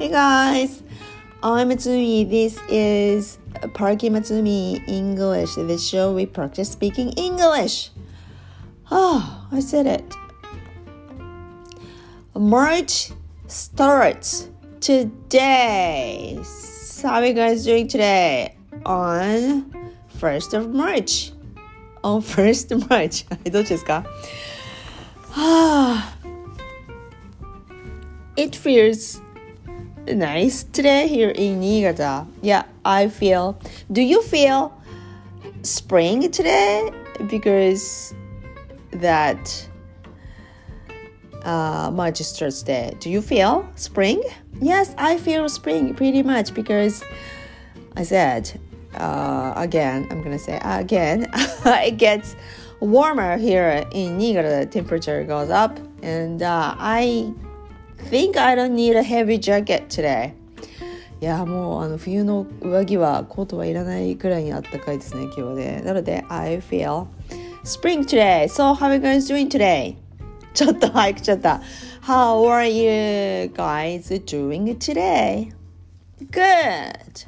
Hey guys, I'm Matsumi. This is Parky Matsumi English, the show we practice speaking English. Ah, I said it. March starts today. So how are you guys doing today? On 1st of March. On 1st of March. どっちですか Ah, it feels nice today here in Niigata. Yeah, I feel. Do you feel spring today? Because that uh, starts day. Do you feel spring? Yes, I feel spring pretty much because I said uh, again. I'm gonna say again. it gets warmer here in Niigata. The temperature goes up, and uh, I think I don't need a heavy jacket today. いやもうあの冬の上着はコートはいらないくらいにあったかいですね今日でなので I feel spring today so how are you guys doing today ちょっと早くちゃった How are you guys doing today Good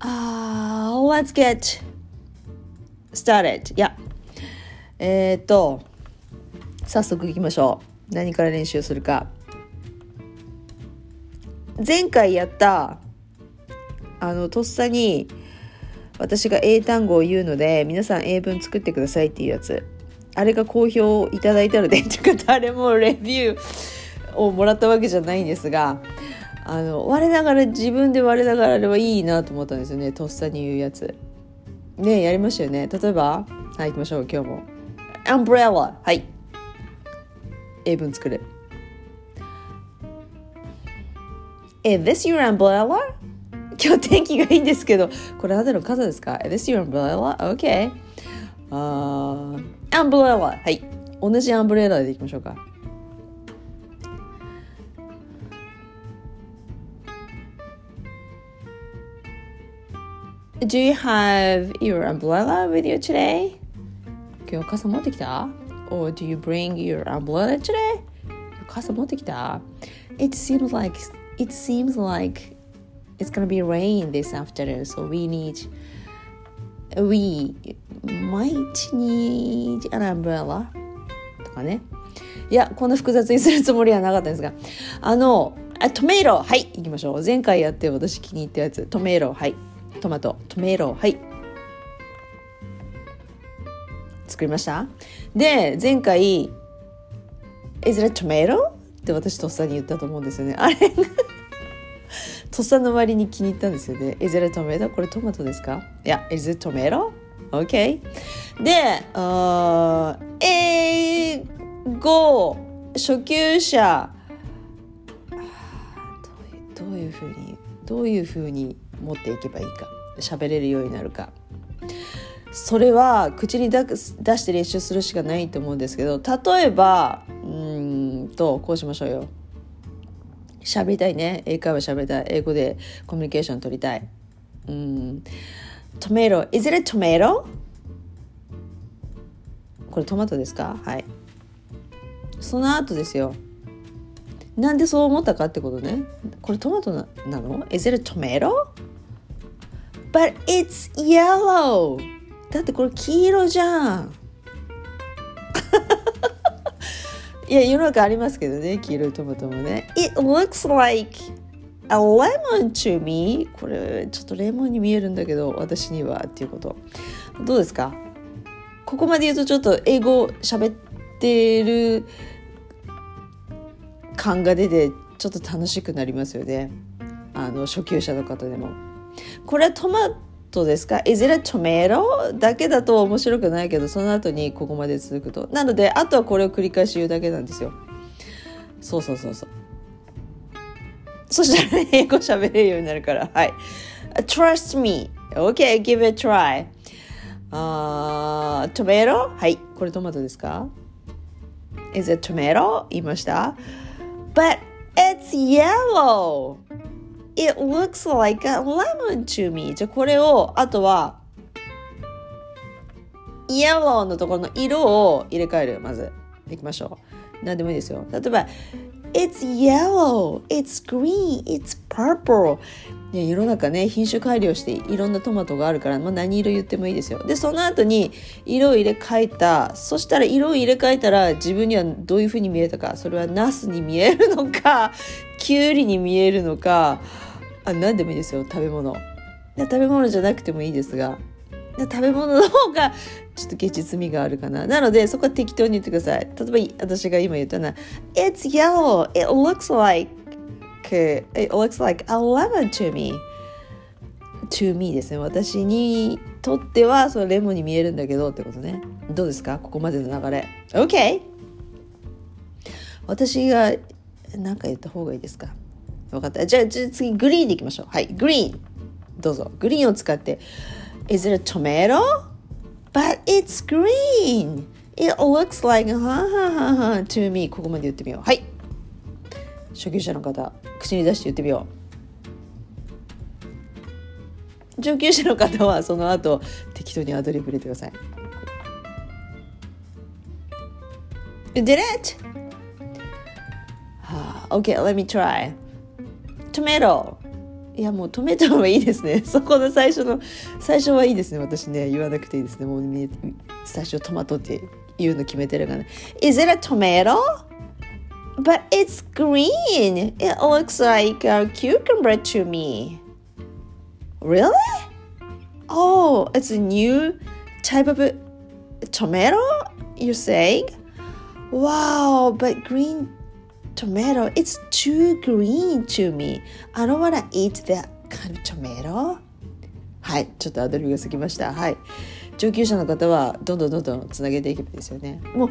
uh, Let's get started いやえー、っと早速いきましょう何から練習するか。前回やったあのとっさに私が英単語を言うので皆さん英文作ってくださいっていうやつ。あれが好評いただいたのでていうか誰もレビューをもらったわけじゃないんですがあの我ながら自分で我ながらあれはいいなと思ったんですよねとっさに言うやつ。ねやりましたよね。例えばはい行きましょう今日も。アンブレラはい。英文作る Is this your umbrella? 今日天気がいいんですけど、これあなたの傘ですか ?Is this your umbrella? Okay. あー、アンブレラ。はい。同じアンブレラでいきましょうか。Do you have your umbrella with you today? 今日傘持ってきた ?Or do you bring your umbrella today? 傘持ってきた ?It seems like it seems like it's gonna be rain this afternoon, so we need we might need an umbrella とかね。いや、こんな複雑にするつもりはなかったんですが、あの、あトメイロはい、行きましょう。前回やって私気に入ったやつ、トメイロはい、トマト、トメイロはい。作りました？で、前回、Is it a tomato? って私とっさに言ったと思うんですよね。あれ？とっさの割に気に入ったんですよね。Is it a tomato? これトマトですか？いや、Is it tomato? OK? で、あ英語初級者どういうふうにどういうふうに持っていけばいいか喋れるようになるかそれは口に出して練習するしかないと思うんですけど例えばうんとこうしましょうよ。喋りたいね。英会話喋りたい。英語でコミュニケーション取りたい。うん。トメロ Is it a tomato? これトマトですか？はい。その後ですよ。なんでそう思ったかってことね。これトマトななの？Is it a tomato? But it's yellow! だってこれ黄色じゃん。いや世の中ありますけどね黄色いトマトもね。It looks like a lemon to me. これちょっとレモンに見えるんだけど私にはっていうこと。どうですか？ここまで言うとちょっと英語喋ってる感が出てちょっと楽しくなりますよね。あの初級者の方でも。これはトマトですか？Is it a tomato? だけだと面白くないけどその後にここまで続くと。なのであとはこれを繰り返し言うだけなんですよ。そうそうそうそう。そしたら英語喋れるようになるから。はい。Trust me. OK give it a try. あトマトはい。これトマトですか？Is it tomato? 言いました？But it's yellow. It looks like a lemon to me. じゃあこれをあとは Yellow のところの色を入れ替える。まずいきましょう。何でもいいですよ。例えば it's yellow, it's green, it's purple. ね、世の中ね品種改良していろんなトマトがあるから、まあ、何色言ってもいいですよ。でその後に色を入れ替えた。そしたら色を入れ替えたら自分にはどういうふうに見えたか。それはナスに見えるのかキュウリに見えるのか。あ何でもいいですよ食べ物食べ物じゃなくてもいいですが食べ物の方がちょっと現実味があるかな。なので、そこは適当に言ってください。例えば、私が今言ったのは、It's yellow. It looks like, it looks like a lemon to me. to me ですね。私にとっては、そのレモンに見えるんだけどってことね。どうですか？ここまでの流れ。OK! 私が何か言った方がいいですか？分かった。じゃあ、じゃあ次、グリーンでいきましょう。はい、グリーン。どうぞ。グリーンを使って。Is it a tomato? But it's green. It looks like ha ha ha ha to me. ここまで言ってみよう。はい。初級者の方、口に出して言ってみよう。上級者の方はその後適当にアドリブ入れてください。You did it? Okay, let me try. Tomato. いやもう止めた方がいいですね。そこの最初の最初はいいですね。私ね言わなくていいですね。もう最初トマトって言うの決めてるからね。Is it a tomato? But it's green. It looks like a cucumber to me. Really? Oh, it's a new type of tomato? You're saying? Wow, but green tomato. It's too green to me. I don't wanna eat that kind of tomato. はい、ちょっとアドリブが過ぎました。はい。上級者の方はどんどんどんどんつなげていけばいいですよね。も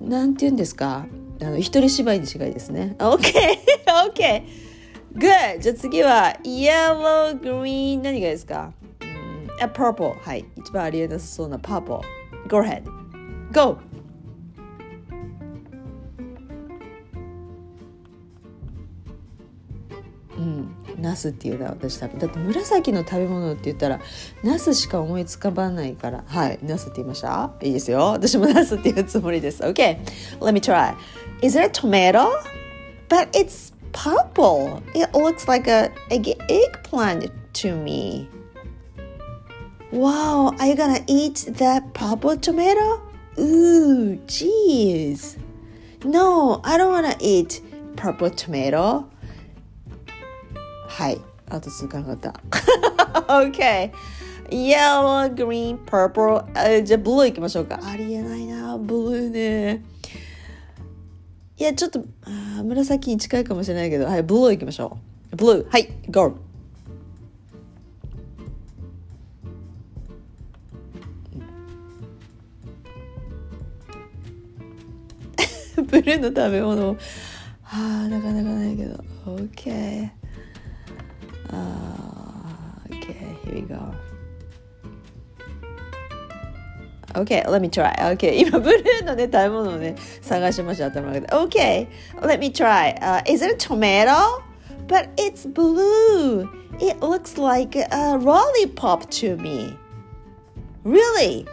う、なんて言うんですか？あの、一人芝居に違いですね。OK! OK! Good! じゃあ次は、yellow, green, 何がですか、うん、a purple. はい。一番ありえなさそうな purple. Go ahead. Go! ナスっていうのは私食べだって紫の食べ物って言ったらナスしか思いつかばないからはいナスって言いましたいいですよ私もナスって言うつもりです OK let me try is it a tomato? but it's purple it looks like a, a eggplant to me wow are you gonna eat that purple tomato? ooh jeez no I don't wanna eat purple tomato はい。あと続かなかった。OK。Yellow, green, purple. あじゃあ、ブルーいきましょうか。ありえないな、ブルーね。いや、ちょっと、あ紫に近いかもしれないけど、はい、ブルーいきましょう。ブルー。はい、ゴー。ブルーの食べ物はあなかなかないけど OK Uh, okay, here we go. Okay, let me try. Okay, 今ブルーのね、食べ物をね、探しました、頭の中で。Okay, let me try.、Uh, is it a tomato? But it's blue. It looks like a lollipop to me. Really?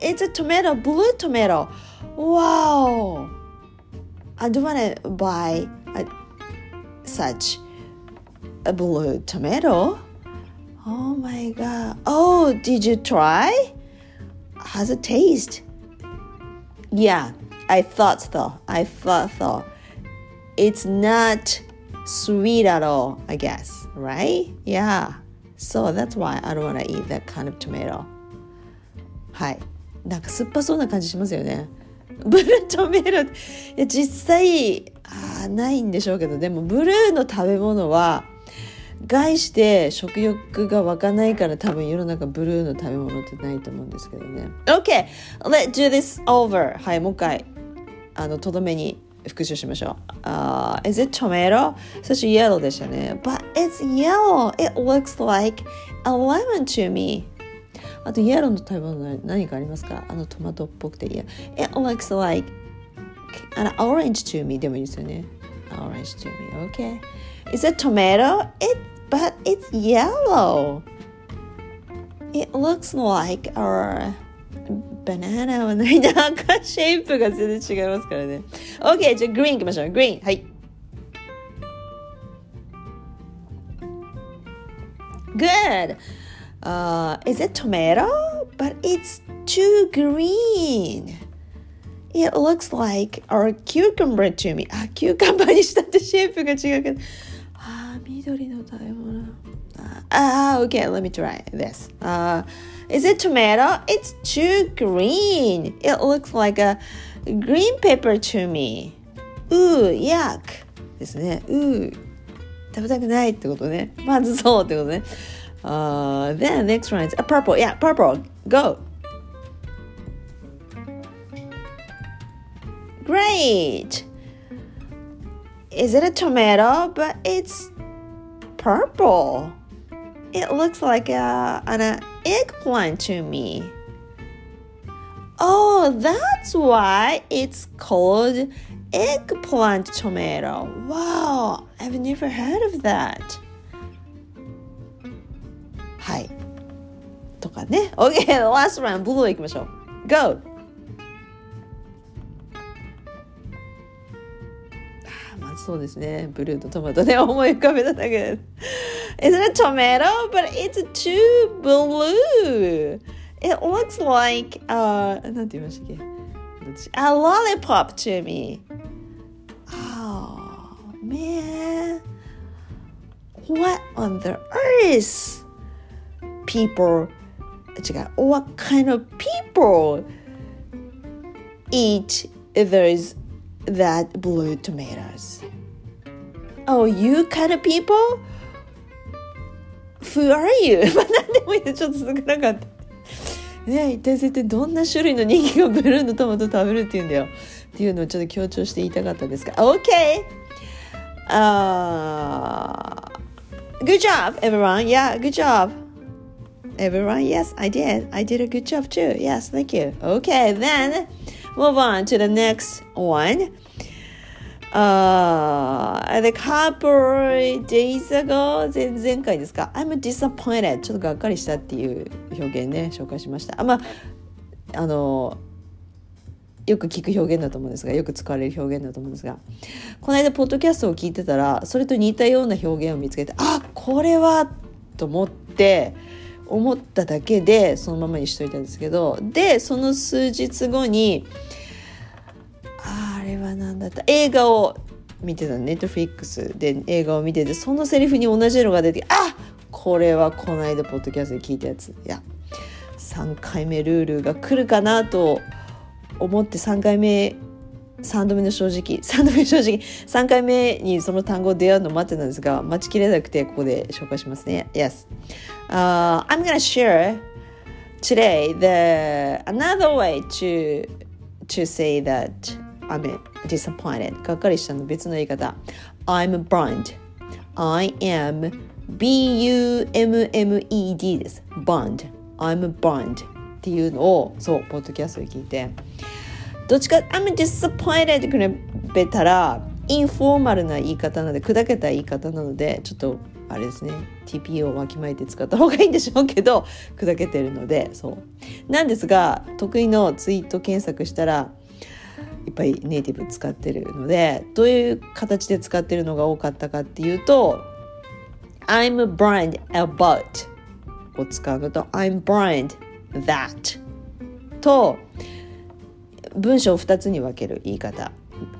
It's a tomato, blue tomato. Wow. I don't want to buy a, such A blue tomato. Oh my god. Oh, did you try? How's it taste? Yeah, I thought so. I thought so. It's not sweet at all, I guess, right? Yeah. So that's why I don't want to eat that kind of tomato. はい。なんか酸っぱそうな感じしますよね。ブルートメロいや実際あないんでしょうけどでもブルーの食べ物は概して食欲が湧かないから多分世の中ブルーの食べ物ってないと思うんですけどね。OK! Let's do this over! はい、もう一回、あの、とどめに復習しましょう。Uh, is it tomato? そして yellow でしたね。But it's yellow! It looks like a lemon to me. あと、イエローの食べ物何かありますかあのトマトっぽくていや。It looks like an orange to me でもいいですよね。Orange to me. Okay. Is it tomato? It but it's yellow. It looks like a banana and はないな。赤シェイプが全然違いますからね。OK、じゃあグリーン行きましょう。グリーン。はい。Good! Uh, is it tomato? But it's too green. It looks like a cucumber to me. Ah, あ、cucumber にしたってシェイプが違うけど。あ、緑の食べ物。あ、uh, okay, let me try this. Uh, is it tomato? It's too green. It looks like a green pepper to me. Ooh, yuck. ですね。Ooh. 食べたくないってことね。まずそうってことね。Uh, then next one is a purple. Yeah, purple. Go. Great. Is it a tomato? But it's purple. It looks like a, an eggplant to me. Oh, that's why it's called eggplant tomato. Wow, I've never heard of that. はい。とかね。OK, last round, ブルー行きましょう。Go! まずそうですね。ブルーとトマトね、思い浮かべただけで。Is it a tomato? But it's too blue. It looks like, uh, なんて言いましたっけ A lollipop to me. Oh, man. What on the earth? People, 違う。What kind of people eat those that blue tomatoes? Oh, you kind of people? Who are you? まあ何でもいいでちょっと少なかった。ね一体絶対どんな種類の人間がブルーのトマト食べるっていうんだよっていうのをちょっと強調して言いたかったんですが OK! Uh, good job everyone! Yeah, good job! Everyone, yes, I did. I did a good job too. Yes, thank you. Okay, then move on to the next one. Uh, the couple days ago 前々回ですか？I'm disappointed ちょっとがっかりしたっていう表現ね紹介しました。あまああのよく聞く表現だと思うんですがよく使われる表現だと思うんですが。この間ポッドキャストを聞いてたらそれと似たような表現を見つけてあこれはと思って思っただけでそのままにしといたんですけどでその数日後にれは何だった？映画を見てたネットフリックスで映画を見ててそのセリフに同じのが出てあこれはこの間ポッドキャストで聞いたやつ。いや3回目ルールが来るかなと思って3回目3度目の正直 3度目正直3回目にその単語出会うの待ってたんですが待ちきれなくてここで紹介しますね。Yes、uh, I'm gonna share today the another way to to say that I'm disappointed. がっかりしたの別の言い方。I'm burned I am B-U-M-M-E-D です。burned I'm burned っていうのをそうポッドキャストで聞いて。どっちか I'm disappointed って比べたらインフォーマルな言い方なので砕けた言い方なのでちょっとあれですね。TPO をわきまえて使った方がいいんでしょうけど砕けてるのでそう。なんですが得意のツイート検索したらいっぱいネイティブ使ってるのでどういう形で使ってるのが多かったかっていうと I'm blind about を使うのと I'm blind that と文章を2つに分ける言い方。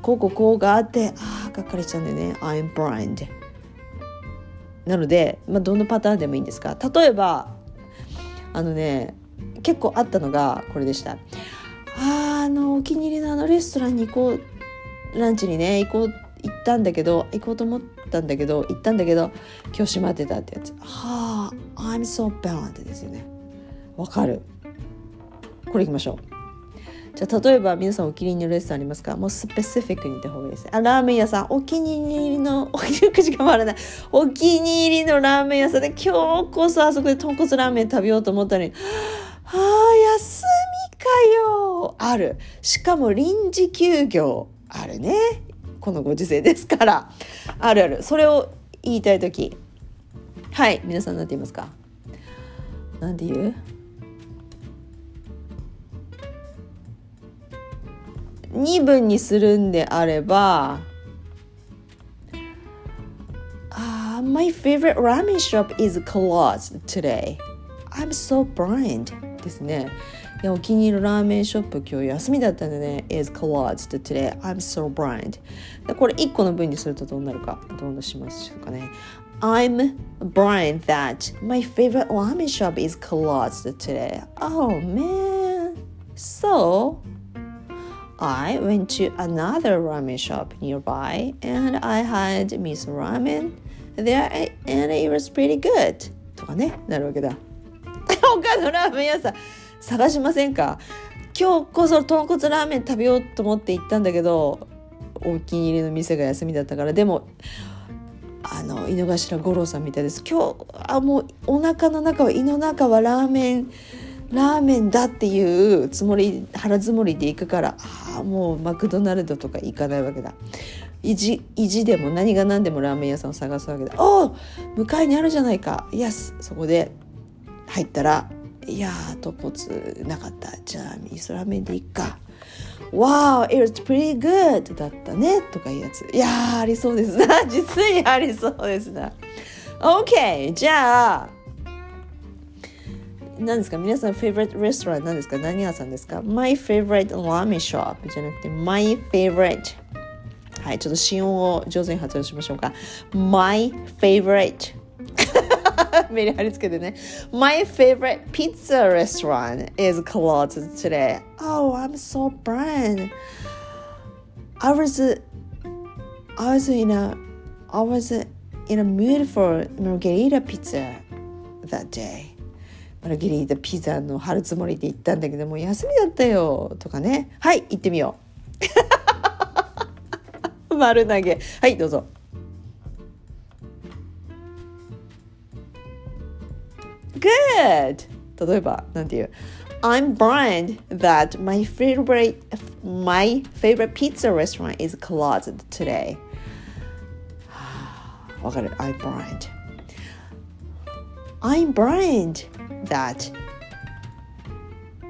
こうこうこうがあってああがっかりしちゃうんだよね。I'm blind なので、まあ、どのパターンでもいいんですが例えばあのね結構あったのがこれでした。あのお気に入りのあのレストランに行こうランチにね行こう行ったんだけど行こうと思ったんだけど行ったんだけど今日閉まってたってやつ。はあ I'm so bad ですよね。わかる。これいきましょう。じゃあ例えば皆さんお気に入りのレストランありますか？もうスペシフィックに言った方がいいですあラーメン屋さん。お気に入りのお口が回らな。いお気に入りのラーメン屋さんで今日こそあそこで豚骨ラーメン食べようと思ったのに。ああ休みかよある。しかも臨時休業あるね。このご時世ですから。あるある。それを言いたい時。はい皆さん何て言いますか？何て言う？2分にするんであればああ My favorite ramen shop is closed today. I'm so blind. ですね。いやお気に入りのラーメンショップ今日休みだったんでね is closed today. I'm so blind. これ1個の文にするとどうなるかどうしますかね。I'm blind that my favorite ramen shop is closed today. Oh man. So I went to another ramen shop nearby and I had miso ramen there and it was pretty good とかねなるわけだ他のラーメン屋さん 探しませんか？今日こそ豚骨ラーメン食べようと思って行ったんだけどお気に入りの店が休みだったから。でもあの井の頭五郎さんみたいです。今日あもうお腹の中は胃の中はラーメンラーメンだっていうつもり腹積もりで行くからあもうマクドナルドとか行かないわけだ。意地意地でも何が何でもラーメン屋さんを探すわけだ。おお向かいにあるじゃないか。イエス。そこで入ったらいやー豚骨なかった。じゃあ味噌ラーメンでいっか。Wow, it's pretty good. だったねとかいうやつ。いやーありそうです。な 実にありそうですな。OK じゃあ何ですか？皆さん、フェイバリットレストラン何ですか？何屋さんですか ?My favorite ramen shop じゃなくて My favorite. はい、ちょっと心音を上手に発音しましょうか。My favorite. メリハリつけてね My favorite pizza restaurant is closed today Oh, I'm so burned I was I was in a I was in a mood for margherita pizza that day マルゲリータピザの貼るつもりで行ったんだけども休みだったよとかねはい行ってみよう丸投げはいどうぞ Good! 例えばなんていう I'm blind that my favorite my favorite pizza restaurant is closed today わかる I'm blind I'm blind that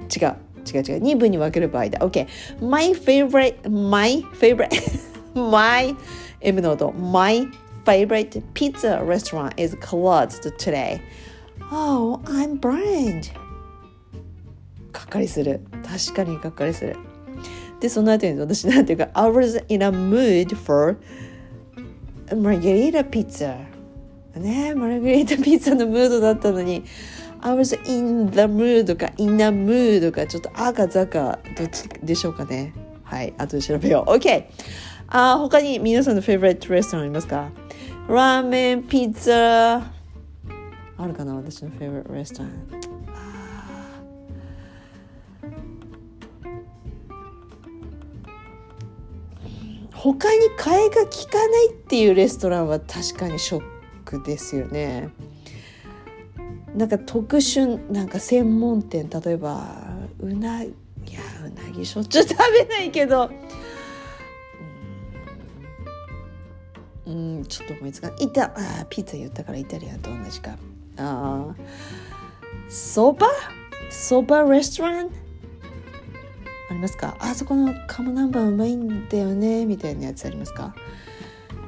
違う違う違う2分に分ける場合だ OK my favorite my favorite my M の音 my favorite pizza restaurant is closed today oh I'm blind. がっかりする。確かにがっかりする。でその後に私なんていうか I was in a mood for margherita pizza ねマルゲリータピザのムードだったのに I was in the mood か in the mood かちょっと赤かどっちでしょうかね。はい後で調べよう。OK あ他に皆さんのフェイブレットレストランありますか？ラーメンピザあるかな私のフェイブレットレストラン他に替えが利かないっていうレストランは確かにショックですよね。なんか特殊なんか専門店例えばうなぎいやうなぎしょっちゅう食べないけど。うん、ちょっと思いつかない。いたあピザ言ったからイタリアンと同じか。あそばそばレストラン？ありますか？あそこの鴨南蛮うまいんだよね？みたいなやつありますか？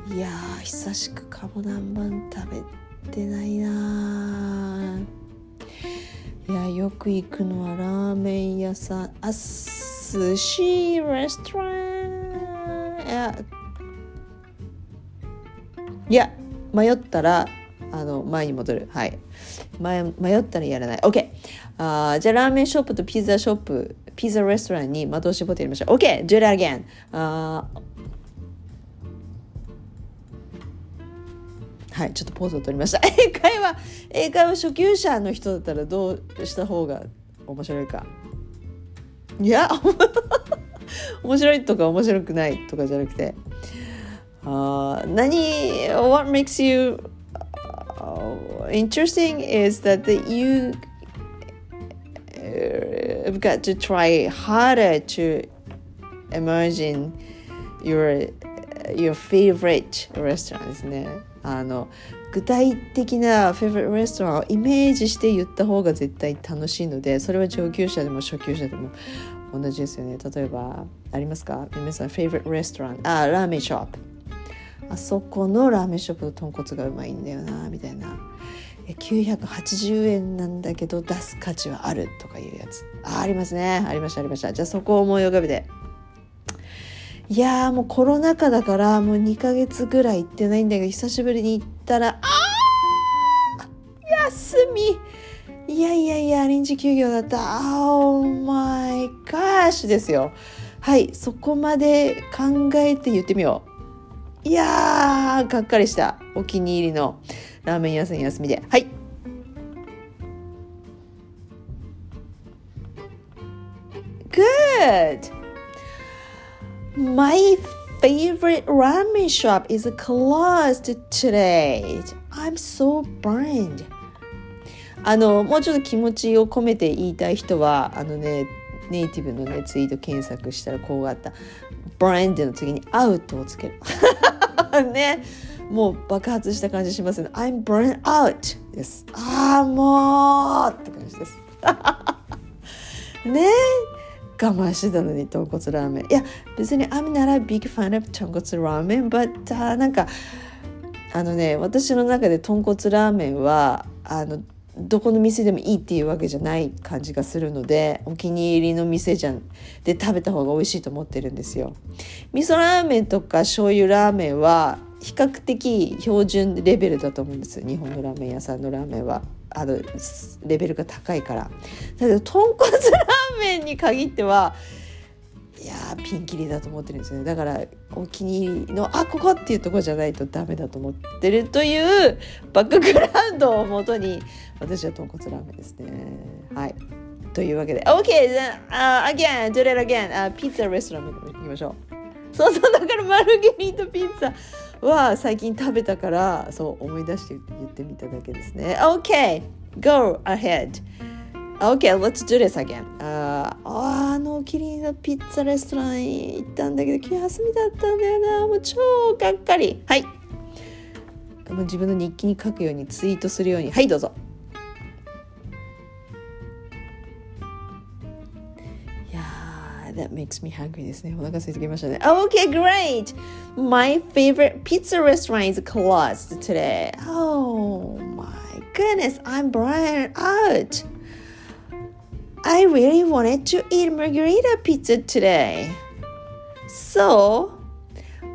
いや久しく鴨南蛮食べてないないやよく行くのはラーメン屋さん。あ寿司レストラン。いや迷ったらあの前に戻る。はい。迷ったらやらない。OK あじゃあラーメンショップとピザショップピザレストランに的を絞ってやりましょう。OK do it again あはい、ちょっとポーズを取りました。英会話、英会話初級者の人だったらどうした方が面白いか。いや、面白いとか面白くないとかじゃなくて、uh, 何、what makes you interesting is that you have got to try harder to imagine your your favorite restaurant ですね。あの具体的なフェイブリットレストランをイメージして言った方が絶対楽しいのでそれは上級者でも初級者でも同じですよね。例えばありますか？皆さんフェイブリットレストランあラーメンショップ。あそこのラーメンショップの豚骨がうまいんだよなみたいな。980円なんだけど出す価値はあるとかいうやつ。あありますね。ありましたありました。じゃあそこを思い浮かべて。いやもうコロナ禍だからもう2ヶ月ぐらい行ってないんだけど久しぶりに行ったらあ休み。いやいやいや臨時休業だった。Oh my gosh ですよ。はいそこまで考えて言ってみよう。いやーがっかりした。お気に入りのラーメン屋さん休みで。はい。Good! My favorite ramen shop is closed today. I'm so burned. あのもうちょっと気持ちを込めて言いたい人はあのねネイティブのねツイート検索したらこうあった。Burned の次にアウトをつける。ね。もう爆発した感じしますね。I'm burn out です。ああもうって感じです。ね。我慢してたのに豚骨ラーメン。いや別に I'm not a big fan of 豚骨ラーメン。But、uh, なんかあのね私の中で豚骨ラーメンはあのどこの店でもいいっていうわけじゃない感じがするのでお気に入りの店じゃん。で食べた方が美味しいと思ってるんですよ。味噌ラーメンとか醤油ラーメンは比較的標準レベルだと思うんです日本のラーメン屋さんのラーメンは。あのレベルが高いから。だけど豚骨ラーメンに限ってはいやピンキリだと思ってるんですよね。だからお気に入りのあここっていうとこじゃないとダメだと思ってるというバックグラウンドをもとに私は豚骨ラーメンですね。はい。というわけで OK then、uh, again do it again、uh, ピッツァレストラン行きましょう。そうそうだからマルゲリータピッツァ。は最近食べたからそう思い出して言ってみただけですね。OK go ahead Okay, let's do this again. ああのキリンのピッツァレストラン行ったんだけど今日休みだったんだよなもう超がっかりはいもう自分の日記に書くようにツイートするようにはいどうぞいや that makes me hungry ですねお腹空いてきましたね Okay, great! My favorite pizza restaurant is closed today Oh my goodness, I'm burnt out I really wanted to eat margarita pizza today. So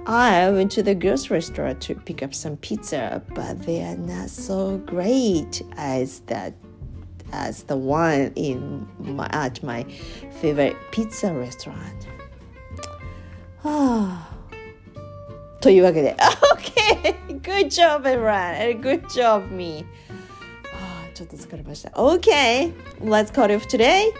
I went to the grocery store to pick up some pizza, but they are not so great as that as the one in my, at my favorite pizza restaurant. はあというわけで OK! Good job everyone! And good job me! ちょっと疲れました。OK! Let's call it for today!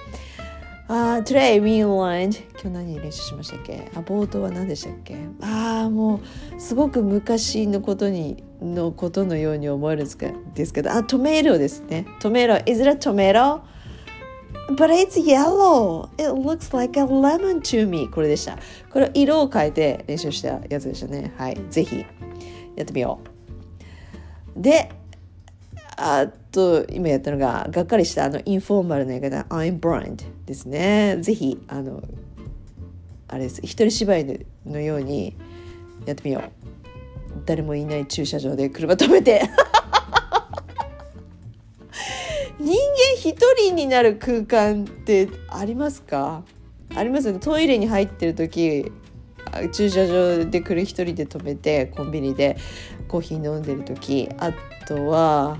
Uh, today we learned 今日何練習しましたっけ？あ冒頭は何でしたっけ？ああもうすごく昔のことにのことのように思えるんですけどあトメイロですねトメイロ Is it a tomato? But it's yellow. It looks like a lemon to me. これでした。これ色を変えて練習したやつでしたね。はい。ぜひやってみよう。で、あと今やったのががっかりしたあのインフォーマルな言い方 I'm blind ですね。ぜひあのあれです。一人芝居のようにやってみよう。誰もいない駐車場で車止めて。人間一人になる空間ってありますか？ありますよね。トイレに入ってる時駐車場で来る一人で止めてコンビニでコーヒー飲んでる時あとは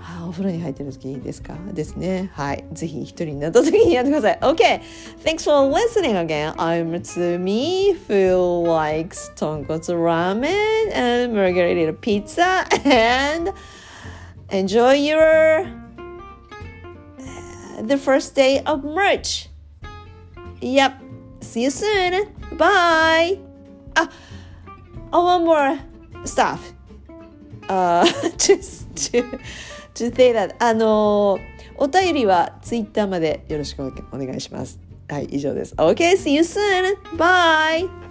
あお風呂に入ってる時いいですかですね。はい。ぜひ一人になった時にやってください。OK! Thanks for listening again. I'm Tsumi who likes tonkotsu ramen and margarita pizza and enjoy your the first day of March. Yep. See you soon. Bye. Ah, oh, one more stuff. Uh, just to to say that あのお便りはツイッターまでよろしくお願いします。はい、以上です。Okay, see you soon! Bye!